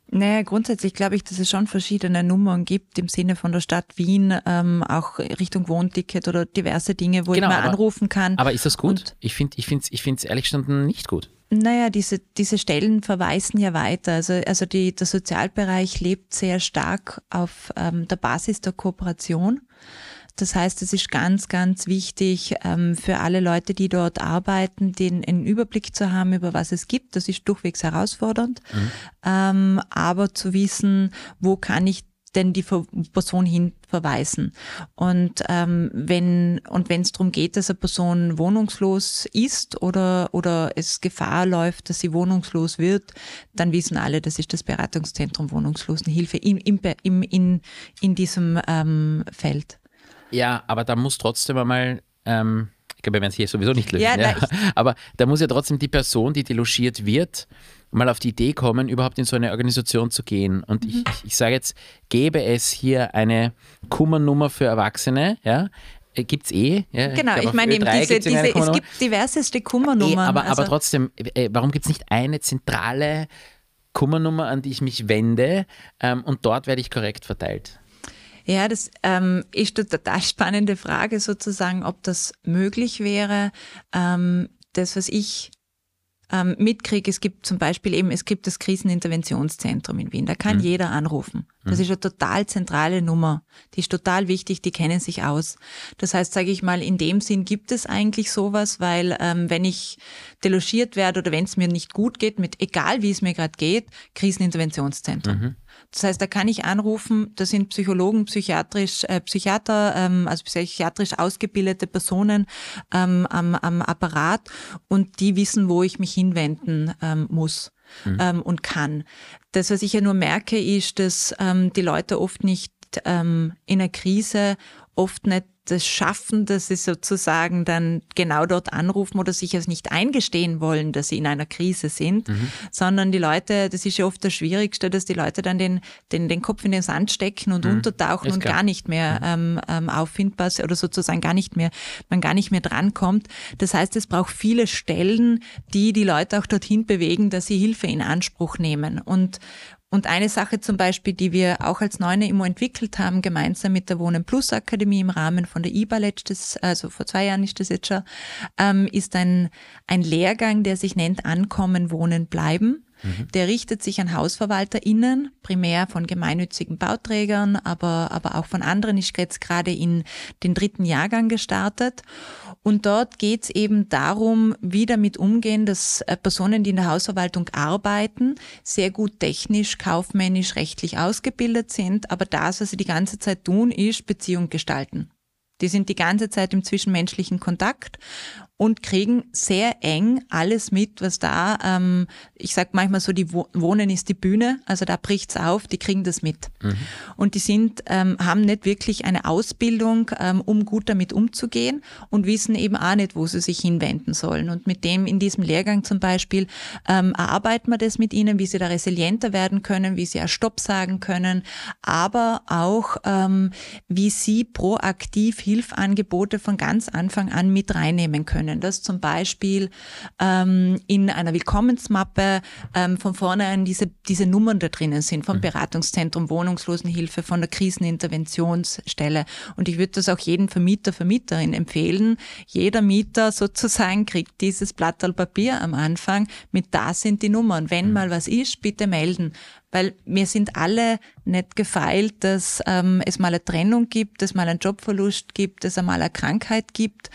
Naja, grundsätzlich glaube ich, dass es schon verschiedene Nummern gibt im Sinne von der Stadt Wien, ähm, auch Richtung Wohnticket oder diverse Dinge, wo genau, ich mal aber, anrufen kann. Aber ist das gut? Und ich finde es ich find's, ich find's ehrlich gesagt nicht gut. Naja, diese, diese Stellen verweisen ja weiter. Also, also die, der Sozialbereich lebt sehr stark auf ähm, der Basis der Kooperation. Das heißt, es ist ganz, ganz wichtig ähm, für alle Leute, die dort arbeiten, den einen Überblick zu haben, über was es gibt. Das ist durchwegs herausfordernd. Mhm. Ähm, aber zu wissen, wo kann ich denn die Person hin verweisen. Und ähm, wenn und wenn es darum geht, dass eine Person wohnungslos ist oder oder es Gefahr läuft, dass sie wohnungslos wird, dann wissen alle, das ist das Beratungszentrum Wohnungslosenhilfe im, im, im, in, in diesem ähm, Feld. Ja, aber da muss trotzdem einmal, ähm, ich glaube, wir werden es hier sowieso nicht lösen, ja, ja. aber da muss ja trotzdem die Person, die delogiert wird, mal auf die Idee kommen, überhaupt in so eine Organisation zu gehen. Und mhm. ich, ich sage jetzt, gäbe es hier eine Kummernummer für Erwachsene, ja, äh, gibt es eh. Ja, genau, ich, ich meine eben diese, diese es gibt diverseste Kummernummern. Eh, aber, also. aber trotzdem, äh, warum gibt es nicht eine zentrale Kummernummer, an die ich mich wende ähm, und dort werde ich korrekt verteilt? Ja, das ähm, ist eine total spannende Frage sozusagen, ob das möglich wäre. Ähm, das, was ich ähm, mitkriege, es gibt zum Beispiel eben, es gibt das Kriseninterventionszentrum in Wien, da kann mhm. jeder anrufen. Das mhm. ist eine total zentrale Nummer, die ist total wichtig, die kennen sich aus. Das heißt, sage ich mal, in dem Sinn gibt es eigentlich sowas, weil ähm, wenn ich delogiert werde oder wenn es mir nicht gut geht, mit egal wie es mir gerade geht, Kriseninterventionszentrum. Mhm. Das heißt, da kann ich anrufen, da sind Psychologen, psychiatrisch, äh, Psychiater, ähm, also psychiatrisch ausgebildete Personen ähm, am, am Apparat und die wissen, wo ich mich hinwenden ähm, muss. Mhm. Ähm, und kann. Das, was ich ja nur merke, ist, dass ähm, die Leute oft nicht ähm, in einer Krise oft nicht das schaffen, dass sie sozusagen dann genau dort anrufen oder sich es nicht eingestehen wollen, dass sie in einer Krise sind, mhm. sondern die Leute, das ist ja oft das Schwierigste, dass die Leute dann den, den, den Kopf in den Sand stecken und mhm. untertauchen ist und klar. gar nicht mehr mhm. ähm, ähm, auffindbar oder sozusagen gar nicht mehr, man gar nicht mehr drankommt. Das heißt, es braucht viele Stellen, die die Leute auch dorthin bewegen, dass sie Hilfe in Anspruch nehmen. Und, und eine Sache zum Beispiel, die wir auch als Neune Immo entwickelt haben, gemeinsam mit der Wohnen Plus Akademie im Rahmen von der IBA letztes, also vor zwei Jahren ist das jetzt schon, ähm, ist ein, ein Lehrgang, der sich nennt Ankommen, Wohnen, Bleiben. Mhm. Der richtet sich an HausverwalterInnen, primär von gemeinnützigen Bauträgern, aber, aber auch von anderen. Ich jetzt gerade in den dritten Jahrgang gestartet. Und dort geht es eben darum, wie damit umgehen, dass äh, Personen, die in der Hausverwaltung arbeiten, sehr gut technisch, kaufmännisch, rechtlich ausgebildet sind, aber das, was sie die ganze Zeit tun, ist Beziehung gestalten. Die sind die ganze Zeit im zwischenmenschlichen Kontakt und kriegen sehr eng alles mit, was da, ähm, ich sag manchmal so, die Wohnen ist die Bühne, also da bricht's auf, die kriegen das mit. Mhm. Und die sind, ähm, haben nicht wirklich eine Ausbildung, ähm, um gut damit umzugehen und wissen eben auch nicht, wo sie sich hinwenden sollen. Und mit dem in diesem Lehrgang zum Beispiel ähm, erarbeiten wir das mit ihnen, wie sie da resilienter werden können, wie sie auch Stopp sagen können, aber auch, ähm, wie sie proaktiv Hilfangebote von ganz Anfang an mit reinnehmen können können, dass zum Beispiel ähm, in einer Willkommensmappe ähm, von vornherein diese, diese Nummern da drinnen sind, vom mhm. Beratungszentrum Wohnungslosenhilfe, von der Kriseninterventionsstelle. Und ich würde das auch jedem Vermieter, Vermieterin empfehlen. Jeder Mieter sozusagen kriegt dieses Blattel Papier am Anfang mit da sind die Nummern. Wenn mhm. mal was ist, bitte melden weil wir sind alle nicht gefeilt, dass ähm, es mal eine Trennung gibt, dass mal einen Jobverlust gibt, dass es mal eine Krankheit gibt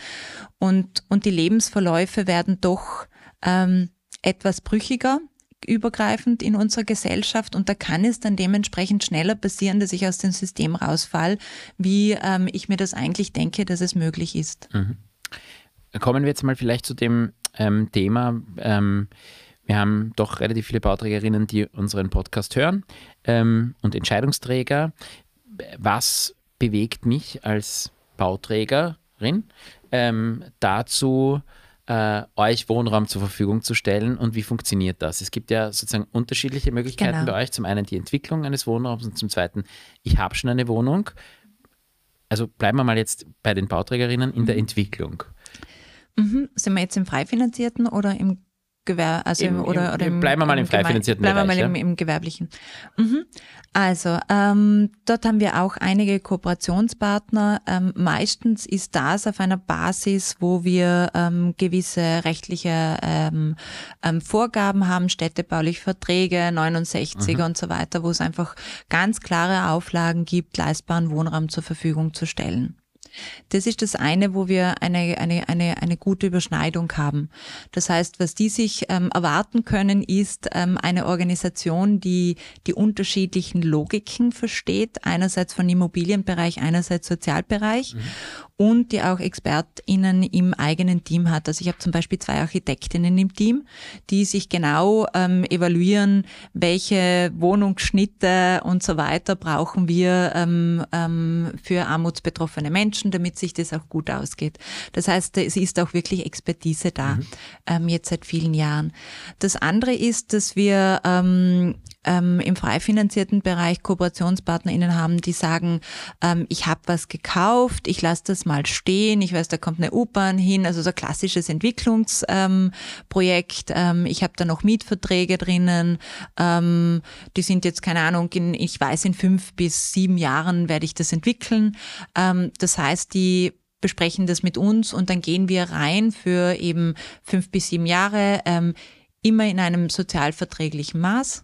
und, und die Lebensverläufe werden doch ähm, etwas brüchiger übergreifend in unserer Gesellschaft und da kann es dann dementsprechend schneller passieren, dass ich aus dem System rausfall, wie ähm, ich mir das eigentlich denke, dass es möglich ist. Mhm. Kommen wir jetzt mal vielleicht zu dem ähm, Thema, ähm, wir haben doch relativ viele Bauträgerinnen, die unseren Podcast hören ähm, und Entscheidungsträger. Was bewegt mich als Bauträgerin ähm, dazu, äh, euch Wohnraum zur Verfügung zu stellen und wie funktioniert das? Es gibt ja sozusagen unterschiedliche Möglichkeiten genau. bei euch. Zum einen die Entwicklung eines Wohnraums und zum zweiten, ich habe schon eine Wohnung. Also bleiben wir mal jetzt bei den Bauträgerinnen in mhm. der Entwicklung. Mhm. Sind wir jetzt im frei finanzierten oder im Gewerbe, also Im, oder, oder im, bleiben wir mal im, frei finanzierten Bleiben wir mal im, im Gewerblichen. Mhm. Also, ähm, dort haben wir auch einige Kooperationspartner. Ähm, meistens ist das auf einer Basis, wo wir ähm, gewisse rechtliche ähm, ähm, Vorgaben haben, städtebauliche Verträge, 69er mhm. und so weiter, wo es einfach ganz klare Auflagen gibt, leistbaren Wohnraum zur Verfügung zu stellen. Das ist das eine, wo wir eine, eine, eine, eine gute Überschneidung haben. Das heißt, was die sich ähm, erwarten können, ist ähm, eine Organisation, die die unterschiedlichen Logiken versteht, einerseits von Immobilienbereich, einerseits Sozialbereich mhm und die auch ExpertInnen im eigenen Team hat. Also ich habe zum Beispiel zwei Architektinnen im Team, die sich genau ähm, evaluieren, welche Wohnungsschnitte und so weiter brauchen wir ähm, ähm, für armutsbetroffene Menschen, damit sich das auch gut ausgeht. Das heißt, es ist auch wirklich Expertise da, mhm. ähm, jetzt seit vielen Jahren. Das andere ist, dass wir ähm, ähm, im frei finanzierten Bereich KooperationspartnerInnen haben, die sagen, ähm, ich habe was gekauft, ich lasse das mal stehen, ich weiß, da kommt eine U-Bahn hin, also so ein klassisches Entwicklungsprojekt. Ähm, ähm, ich habe da noch Mietverträge drinnen, ähm, die sind jetzt, keine Ahnung, in, ich weiß, in fünf bis sieben Jahren werde ich das entwickeln. Ähm, das heißt, die besprechen das mit uns und dann gehen wir rein für eben fünf bis sieben Jahre, ähm, immer in einem sozialverträglichen Maß.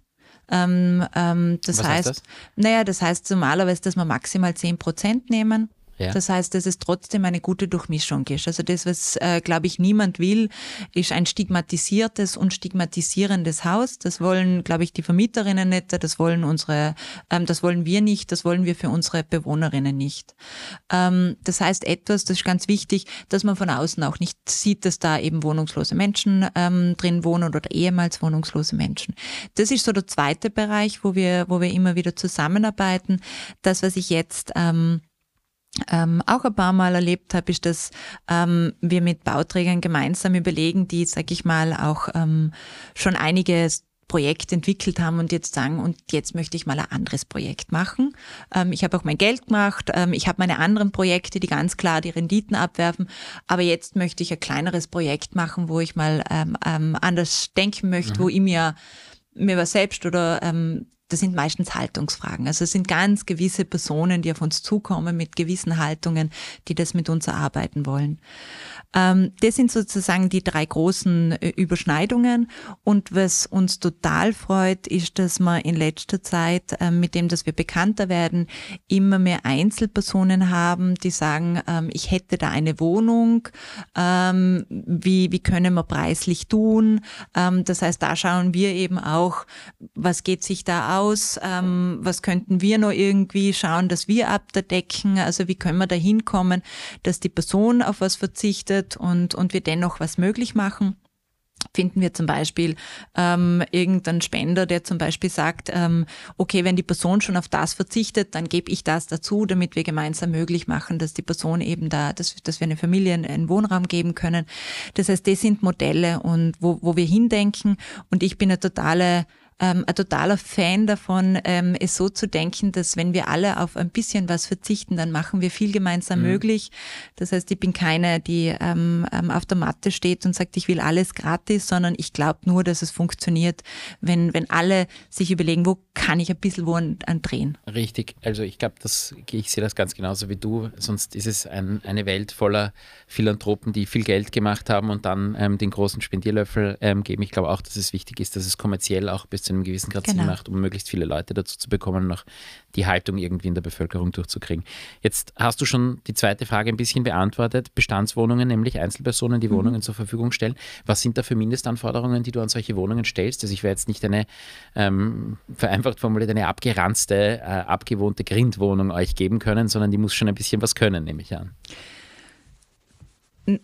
Ähm, ähm, das Was heißt, heißt das? naja, das heißt normalerweise, dass wir maximal zehn Prozent nehmen. Ja. Das heißt, dass es trotzdem eine gute Durchmischung ist. Also das, was, äh, glaube ich, niemand will, ist ein stigmatisiertes und stigmatisierendes Haus. Das wollen, glaube ich, die Vermieterinnen nicht, das wollen unsere, ähm, das wollen wir nicht, das wollen wir für unsere Bewohnerinnen nicht. Ähm, das heißt etwas, das ist ganz wichtig, dass man von außen auch nicht sieht, dass da eben wohnungslose Menschen ähm, drin wohnen oder ehemals wohnungslose Menschen. Das ist so der zweite Bereich, wo wir, wo wir immer wieder zusammenarbeiten. Das, was ich jetzt ähm, ähm, auch ein paar Mal erlebt habe, ist, dass ähm, wir mit Bauträgern gemeinsam überlegen, die, sag ich mal, auch ähm, schon einige Projekt entwickelt haben und jetzt sagen, und jetzt möchte ich mal ein anderes Projekt machen. Ähm, ich habe auch mein Geld gemacht, ähm, ich habe meine anderen Projekte, die ganz klar die Renditen abwerfen, aber jetzt möchte ich ein kleineres Projekt machen, wo ich mal ähm, ähm anders denken möchte, mhm. wo ich mir mir was selbst oder ähm, das sind meistens Haltungsfragen. Also es sind ganz gewisse Personen, die auf uns zukommen mit gewissen Haltungen, die das mit uns erarbeiten wollen. Ähm, das sind sozusagen die drei großen äh, Überschneidungen. Und was uns total freut, ist, dass wir in letzter Zeit, ähm, mit dem, dass wir bekannter werden, immer mehr Einzelpersonen haben, die sagen, ähm, ich hätte da eine Wohnung, wie, wie können wir preislich tun? Das heißt, da schauen wir eben auch, was geht sich da aus? Ähm, was könnten wir noch irgendwie schauen, dass wir abdecken? Also wie können wir da hinkommen, dass die Person auf was verzichtet? und, und wir dennoch was möglich machen finden wir zum Beispiel ähm, irgendeinen Spender, der zum Beispiel sagt, ähm, okay, wenn die Person schon auf das verzichtet, dann gebe ich das dazu, damit wir gemeinsam möglich machen, dass die Person eben da, dass, dass wir eine Familie einen Wohnraum geben können. Das heißt, das sind Modelle und wo, wo wir hindenken und ich bin eine totale ähm, ein totaler Fan davon, ähm, es so zu denken, dass wenn wir alle auf ein bisschen was verzichten, dann machen wir viel gemeinsam mhm. möglich. Das heißt, ich bin keine, die ähm, ähm, auf der Matte steht und sagt, ich will alles gratis, sondern ich glaube nur, dass es funktioniert, wenn, wenn alle sich überlegen, wo kann ich ein bisschen wo an, an drehen. Richtig, also ich glaube, ich sehe das ganz genauso wie du, sonst ist es ein, eine Welt voller Philanthropen, die viel Geld gemacht haben und dann ähm, den großen Spendierlöffel ähm, geben. Ich glaube auch, dass es wichtig ist, dass es kommerziell auch bis zu einem gewissen Grad genau. Sinn macht, um möglichst viele Leute dazu zu bekommen, noch die Haltung irgendwie in der Bevölkerung durchzukriegen. Jetzt hast du schon die zweite Frage ein bisschen beantwortet. Bestandswohnungen, nämlich Einzelpersonen, die mhm. Wohnungen zur Verfügung stellen. Was sind da für Mindestanforderungen, die du an solche Wohnungen stellst? Also ich werde jetzt nicht eine, ähm, vereinfacht formuliert, eine abgeranzte, äh, abgewohnte Grindwohnung euch geben können, sondern die muss schon ein bisschen was können, nehme ich an.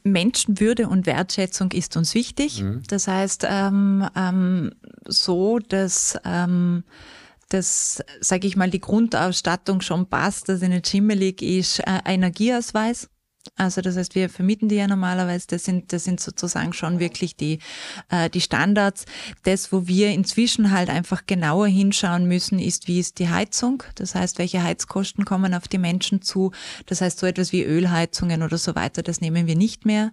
Menschenwürde und Wertschätzung ist uns wichtig. Mhm. Das heißt, ähm, ähm, so, dass, ähm, dass, sage ich mal, die Grundausstattung schon passt, dass sie nicht schimmelig ist, äh, Energieausweis. Also das heißt, wir vermieten die ja normalerweise, das sind, das sind sozusagen schon wirklich die, äh, die Standards. Das, wo wir inzwischen halt einfach genauer hinschauen müssen, ist, wie ist die Heizung? Das heißt, welche Heizkosten kommen auf die Menschen zu? Das heißt, so etwas wie Ölheizungen oder so weiter, das nehmen wir nicht mehr,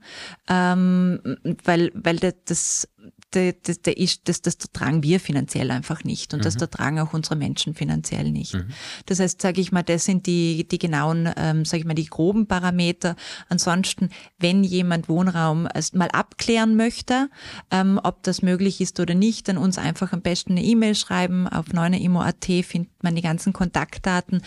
ähm, weil, weil das der, der, der ist, das, das tragen wir finanziell einfach nicht und mhm. das da tragen auch unsere Menschen finanziell nicht. Mhm. Das heißt, sage ich mal, das sind die, die genauen, ähm, sage ich mal, die groben Parameter. Ansonsten, wenn jemand Wohnraum mal abklären möchte, ähm, ob das möglich ist oder nicht, dann uns einfach am besten eine E-Mail schreiben. Auf neuneimo.at findet man die ganzen Kontaktdaten.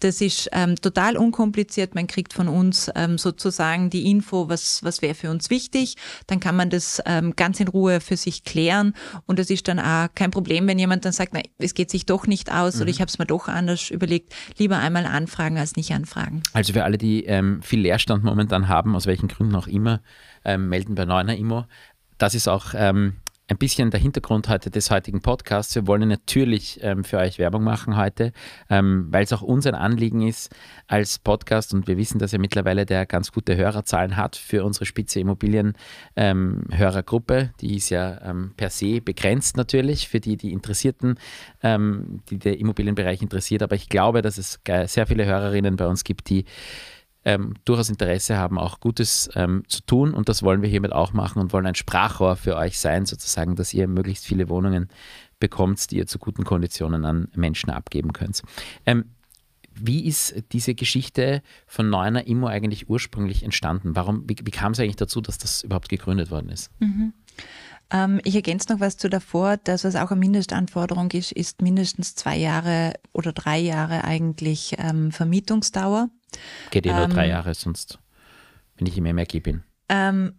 Das ist ähm, total unkompliziert. Man kriegt von uns ähm, sozusagen die Info, was, was wäre für uns wichtig. Dann kann man das ähm, ganz in Ruhe für sich sich klären und es ist dann auch kein Problem, wenn jemand dann sagt, nein, es geht sich doch nicht aus mhm. oder ich habe es mir doch anders überlegt, lieber einmal anfragen als nicht anfragen. Also für alle, die ähm, viel Leerstand momentan haben, aus welchen Gründen auch immer, ähm, melden bei Neuner Immo. Das ist auch ähm, ein bisschen der Hintergrund heute des heutigen Podcasts. Wir wollen natürlich ähm, für euch Werbung machen heute, ähm, weil es auch uns ein Anliegen ist als Podcast und wir wissen, dass er mittlerweile der ganz gute Hörerzahlen hat für unsere Spitze Immobilien ähm, Hörergruppe. Die ist ja ähm, per se begrenzt natürlich für die, die Interessierten, ähm, die der Immobilienbereich interessiert. Aber ich glaube, dass es sehr viele Hörerinnen bei uns gibt, die ähm, durchaus Interesse haben, auch Gutes ähm, zu tun. Und das wollen wir hiermit auch machen und wollen ein Sprachrohr für euch sein, sozusagen, dass ihr möglichst viele Wohnungen bekommt, die ihr zu guten Konditionen an Menschen abgeben könnt. Ähm, wie ist diese Geschichte von Neuner Immo eigentlich ursprünglich entstanden? Warum, wie, wie kam es eigentlich dazu, dass das überhaupt gegründet worden ist? Mhm. Ähm, ich ergänze noch was zu davor. Das, was auch eine Mindestanforderung ist, ist mindestens zwei Jahre oder drei Jahre eigentlich ähm, Vermietungsdauer. Geht eh nur ähm, drei Jahre, sonst bin ich im MRG bin. Ähm,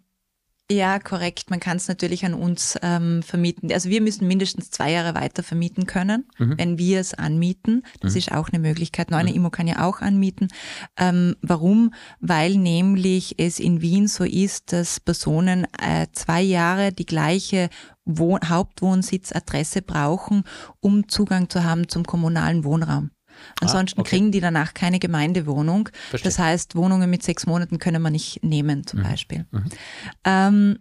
ja, korrekt. Man kann es natürlich an uns ähm, vermieten. Also wir müssen mindestens zwei Jahre weiter vermieten können, mhm. wenn wir es anmieten. Das mhm. ist auch eine Möglichkeit. Neune mhm. Immo kann ja auch anmieten. Ähm, warum? Weil nämlich es in Wien so ist, dass Personen äh, zwei Jahre die gleiche Wohn Hauptwohnsitzadresse brauchen, um Zugang zu haben zum kommunalen Wohnraum. Ansonsten ah, okay. kriegen die danach keine Gemeindewohnung. Verstehe. Das heißt, Wohnungen mit sechs Monaten können wir nicht nehmen, zum mhm. Beispiel. Mhm. Ähm,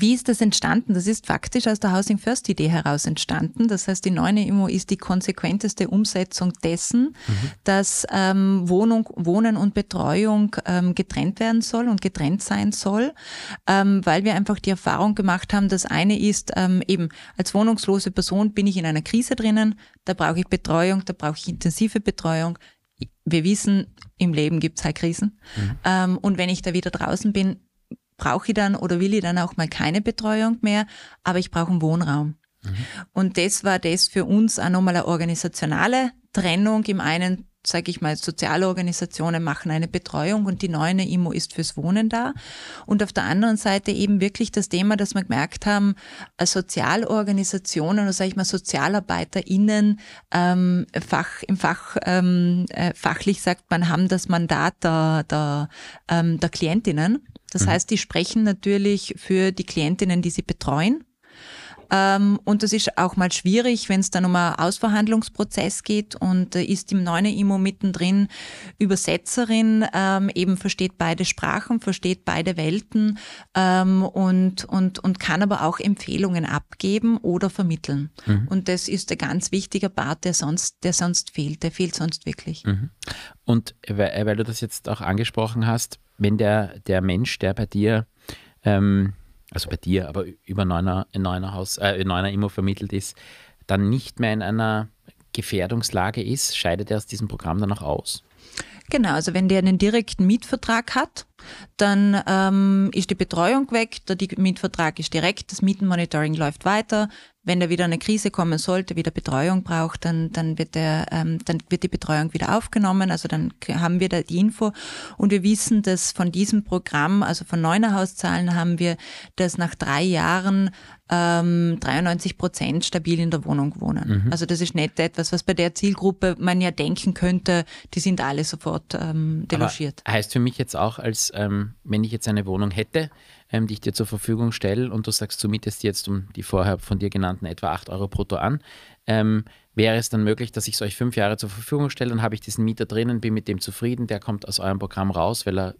Wie ist das entstanden? Das ist faktisch aus der Housing First Idee heraus entstanden. Das heißt, die neue Immo ist die konsequenteste Umsetzung dessen, mhm. dass ähm, Wohnung, Wohnen und Betreuung ähm, getrennt werden soll und getrennt sein soll, ähm, weil wir einfach die Erfahrung gemacht haben, das eine ist ähm, eben als wohnungslose Person bin ich in einer Krise drinnen, da brauche ich Betreuung, da brauche ich intensive Betreuung. Wir wissen, im Leben gibt es halt Krisen. Mhm. Ähm, und wenn ich da wieder draußen bin, brauche ich dann oder will ich dann auch mal keine Betreuung mehr, aber ich brauche einen Wohnraum. Mhm. Und das war das für uns auch nochmal eine organisationale Trennung. Im einen, sage ich mal, soziale Organisationen machen eine Betreuung und die neue IMO ist fürs Wohnen da. Und auf der anderen Seite eben wirklich das Thema, dass wir gemerkt haben, Sozialorganisationen oder sage ich mal SozialarbeiterInnen, ähm, Fach, im Fach, ähm, äh, fachlich sagt man, haben das Mandat der, der, ähm, der Klientinnen das mhm. heißt, die sprechen natürlich für die Klientinnen, die sie betreuen. Ähm, und das ist auch mal schwierig, wenn es dann um einen Ausverhandlungsprozess geht und äh, ist im neuen IMO mittendrin Übersetzerin, ähm, eben versteht beide Sprachen, versteht beide Welten ähm, und, und, und kann aber auch Empfehlungen abgeben oder vermitteln. Mhm. Und das ist ein ganz wichtiger Part, der sonst, der sonst fehlt. Der fehlt sonst wirklich. Mhm. Und weil, weil, du das jetzt auch angesprochen hast, wenn der, der Mensch, der bei dir, ähm, also bei dir, aber über neuner, neuner Haus, äh, neuner Immo vermittelt ist, dann nicht mehr in einer Gefährdungslage ist, scheidet er aus diesem Programm dann auch aus? Genau, also wenn der einen direkten Mietvertrag hat, dann ähm, ist die Betreuung weg, der Mietvertrag ist direkt, das Mietenmonitoring läuft weiter, wenn da wieder eine Krise kommen sollte, wieder Betreuung braucht, dann, dann, wird der, ähm, dann wird die Betreuung wieder aufgenommen. Also dann haben wir da die Info. Und wir wissen, dass von diesem Programm, also von Neunerhauszahlen, haben wir, dass nach drei Jahren ähm, 93 Prozent stabil in der Wohnung wohnen. Mhm. Also das ist nicht etwas, was bei der Zielgruppe man ja denken könnte, die sind alle sofort ähm, delogiert. Aber heißt für mich jetzt auch, als ähm, wenn ich jetzt eine Wohnung hätte, ähm, die ich dir zur Verfügung stelle und du sagst, du mietest jetzt um die vorher von dir genannten etwa 8 Euro brutto an, ähm, wäre es dann möglich, dass ich es euch fünf Jahre zur Verfügung stelle, dann habe ich diesen Mieter drinnen, bin mit dem zufrieden, der kommt aus eurem Programm raus, weil er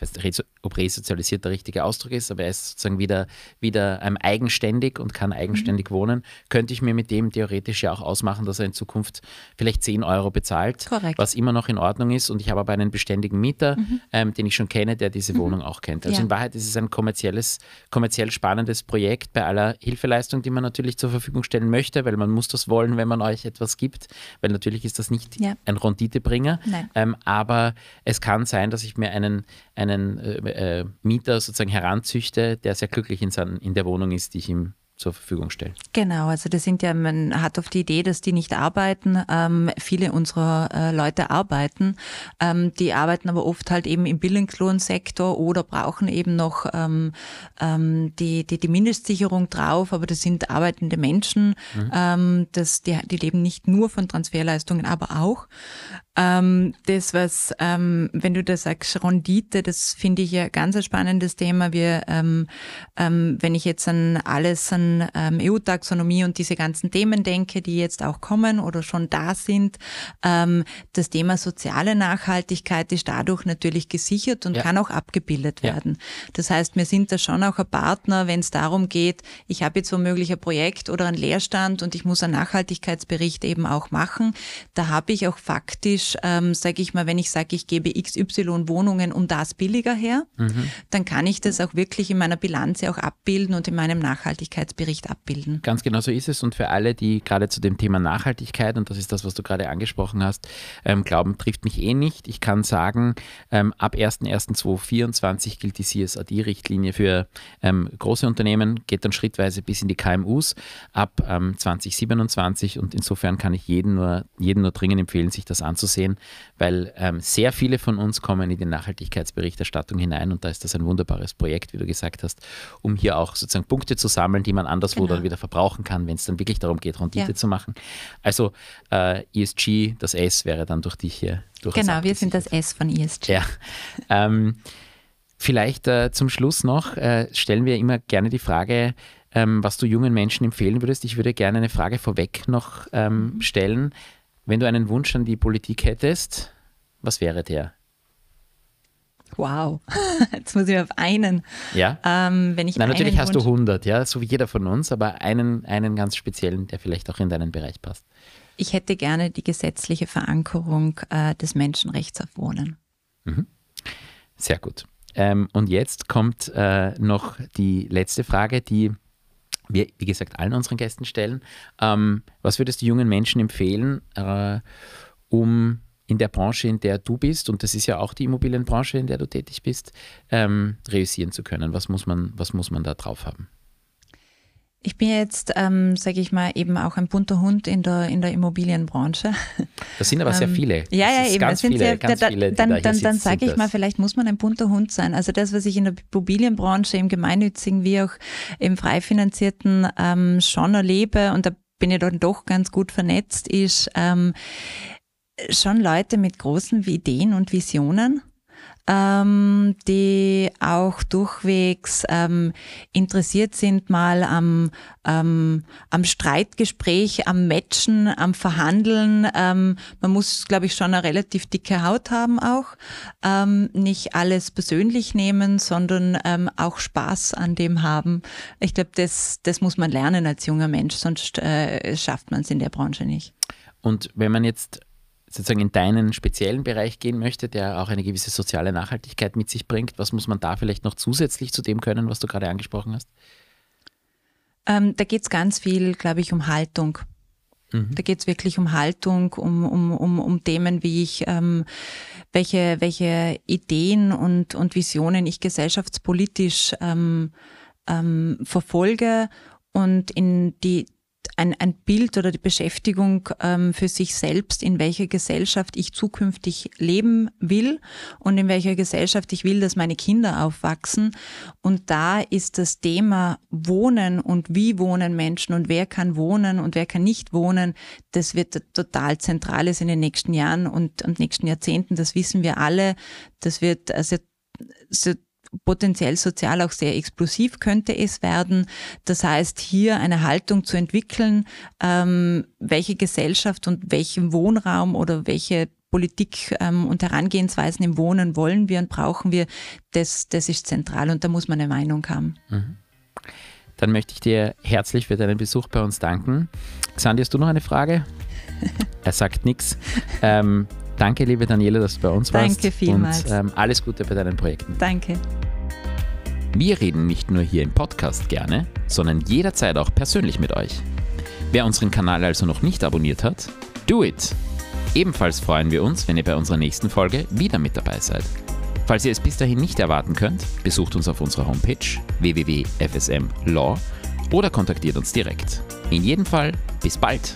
ich weiß nicht, ob resozialisiert der richtige Ausdruck ist, aber er ist sozusagen wieder, wieder ähm, eigenständig und kann eigenständig mhm. wohnen, könnte ich mir mit dem theoretisch ja auch ausmachen, dass er in Zukunft vielleicht 10 Euro bezahlt, Korrekt. was immer noch in Ordnung ist. Und ich habe aber einen beständigen Mieter, mhm. ähm, den ich schon kenne, der diese mhm. Wohnung auch kennt. Also ja. in Wahrheit ist es ein kommerzielles, kommerziell spannendes Projekt bei aller Hilfeleistung, die man natürlich zur Verfügung stellen möchte, weil man muss das wollen, wenn man euch etwas gibt, weil natürlich ist das nicht ja. ein Renditebringer. Ähm, aber es kann sein, dass ich mir einen einen äh, äh, Mieter sozusagen heranzüchte, der sehr glücklich in, sein, in der Wohnung ist, die ich ihm zur Verfügung stellen. Genau, also das sind ja, man hat oft die Idee, dass die nicht arbeiten. Ähm, viele unserer äh, Leute arbeiten. Ähm, die arbeiten aber oft halt eben im Bildungslohnsektor oder brauchen eben noch ähm, ähm, die, die, die Mindestsicherung drauf, aber das sind arbeitende Menschen. Mhm. Ähm, das, die, die leben nicht nur von Transferleistungen, aber auch. Ähm, das, was, ähm, wenn du da sagst, Rendite, das finde ich ja ganz ein spannendes Thema. Wir, ähm, ähm, wenn ich jetzt an alles an ähm, EU-Taxonomie und diese ganzen Themen denke, die jetzt auch kommen oder schon da sind, ähm, das Thema soziale Nachhaltigkeit ist dadurch natürlich gesichert und ja. kann auch abgebildet ja. werden. Das heißt, wir sind da schon auch ein Partner, wenn es darum geht, ich habe jetzt womöglich ein Projekt oder einen Leerstand und ich muss einen Nachhaltigkeitsbericht eben auch machen. Da habe ich auch faktisch praktisch, ähm, sage ich mal, wenn ich sage, ich gebe XY Wohnungen um das billiger her, mhm. dann kann ich das auch wirklich in meiner Bilanz auch abbilden und in meinem Nachhaltigkeitsbericht abbilden. Ganz genau so ist es. Und für alle, die gerade zu dem Thema Nachhaltigkeit, und das ist das, was du gerade angesprochen hast, ähm, glauben, trifft mich eh nicht. Ich kann sagen, ähm, ab 1.1.2024 gilt die CSRD-Richtlinie für ähm, große Unternehmen, geht dann schrittweise bis in die KMUs ab 2027 ähm, und insofern kann ich jeden nur, jeden nur dringend empfehlen, sich das anzusehen sehen, weil ähm, sehr viele von uns kommen in die Nachhaltigkeitsberichterstattung hinein und da ist das ein wunderbares Projekt, wie du gesagt hast, um hier auch sozusagen Punkte zu sammeln, die man anderswo genau. dann wieder verbrauchen kann, wenn es dann wirklich darum geht, Rendite ja. zu machen. Also äh, ESG, das S wäre dann durch dich hier. Genau, wir sind das S von ESG. Ja. Ähm, vielleicht äh, zum Schluss noch äh, stellen wir immer gerne die Frage, ähm, was du jungen Menschen empfehlen würdest. Ich würde gerne eine Frage vorweg noch ähm, mhm. stellen. Wenn du einen Wunsch an die Politik hättest, was wäre der? Wow, jetzt muss ich auf einen. Ja. Ähm, wenn ich Na, natürlich hast du Wunsch- 100, ja, so wie jeder von uns, aber einen, einen ganz speziellen, der vielleicht auch in deinen Bereich passt. Ich hätte gerne die gesetzliche Verankerung äh, des Menschenrechts auf Wohnen. Sehr gut. Ähm, und jetzt kommt äh, noch die letzte Frage, die wir, wie gesagt, allen unseren Gästen stellen. Ähm, was würdest du jungen Menschen empfehlen, äh, um in der Branche, in der du bist, und das ist ja auch die Immobilienbranche, in der du tätig bist, ähm, reüssieren zu können? Was muss man, was muss man da drauf haben? Ich bin jetzt, ähm, sage ich mal, eben auch ein bunter Hund in der, in der Immobilienbranche. Das sind aber sehr Ähm, viele. Ja, Das ja, eben. Ganz das sind viele, sehr, ganz da, viele, dann da dann, dann sage ich sind mal, das. vielleicht muss man ein bunter Hund sein. Also das, was ich in der Immobilienbranche, im gemeinnützigen wie auch im frei finanzierten ähm, schon erlebe, und da bin ich dann doch ganz gut vernetzt, ist ähm, schon Leute mit großen Ideen und Visionen, ähm, die auch durchwegs ähm, interessiert sind, mal am, ähm, am Streitgespräch, am Matchen, am Verhandeln. Ähm, man muss, glaube ich, schon eine relativ dicke Haut haben auch. Ähm, nicht alles persönlich nehmen, sondern ähm, auch Spaß an dem haben. Ich glaube, das, das muss man lernen als junger Mensch, sonst äh, schafft man es in der Branche nicht. Und wenn man jetzt sozusagen in deinen speziellen Bereich gehen möchte, der auch eine gewisse soziale Nachhaltigkeit mit sich bringt, was muss man da vielleicht noch zusätzlich zu dem können, was du gerade angesprochen hast? Ähm, da geht's ganz viel, glaube ich, um Haltung. Da geht's wirklich um Haltung, um, um, um, um Themen, wie ich, ähm, welche, welche Ideen und, und Visionen ich gesellschaftspolitisch ähm, ähm, verfolge und in die ein, ein Bild oder die Beschäftigung ähm, für sich selbst, in welcher Gesellschaft ich zukünftig leben will und in welcher Gesellschaft ich will, dass meine Kinder aufwachsen. Und da ist das Thema Wohnen und wie wohnen Menschen und wer kann wohnen und wer kann nicht wohnen, das wird total zentrales in den nächsten Jahren und, und nächsten Jahrzehnten. Das wissen wir alle. Das wird also so potenziell sozial auch sehr explosiv könnte es werden. Das heißt, hier eine Haltung zu entwickeln, ähm, welche Gesellschaft und welchen Wohnraum oder welche Politik ähm, und Herangehensweisen im Wohnen wollen wir und brauchen wir, das, das ist zentral und da muss man eine Meinung haben. Dann möchte ich dir herzlich für deinen Besuch bei uns danken. Xandi, hast du noch eine Frage? er sagt nichts. Ähm, danke, liebe Daniela, dass du bei uns warst. Danke vielmals. Und ähm, alles Gute bei deinen Projekten. Danke. Wir reden nicht nur hier im Podcast gerne, sondern jederzeit auch persönlich mit euch. Wer unseren Kanal also noch nicht abonniert hat, do it! Ebenfalls freuen wir uns, wenn ihr bei unserer nächsten Folge wieder mit dabei seid. Falls ihr es bis dahin nicht erwarten könnt, besucht uns auf unserer Homepage www.fsmlaw oder kontaktiert uns direkt. In jedem Fall, bis bald!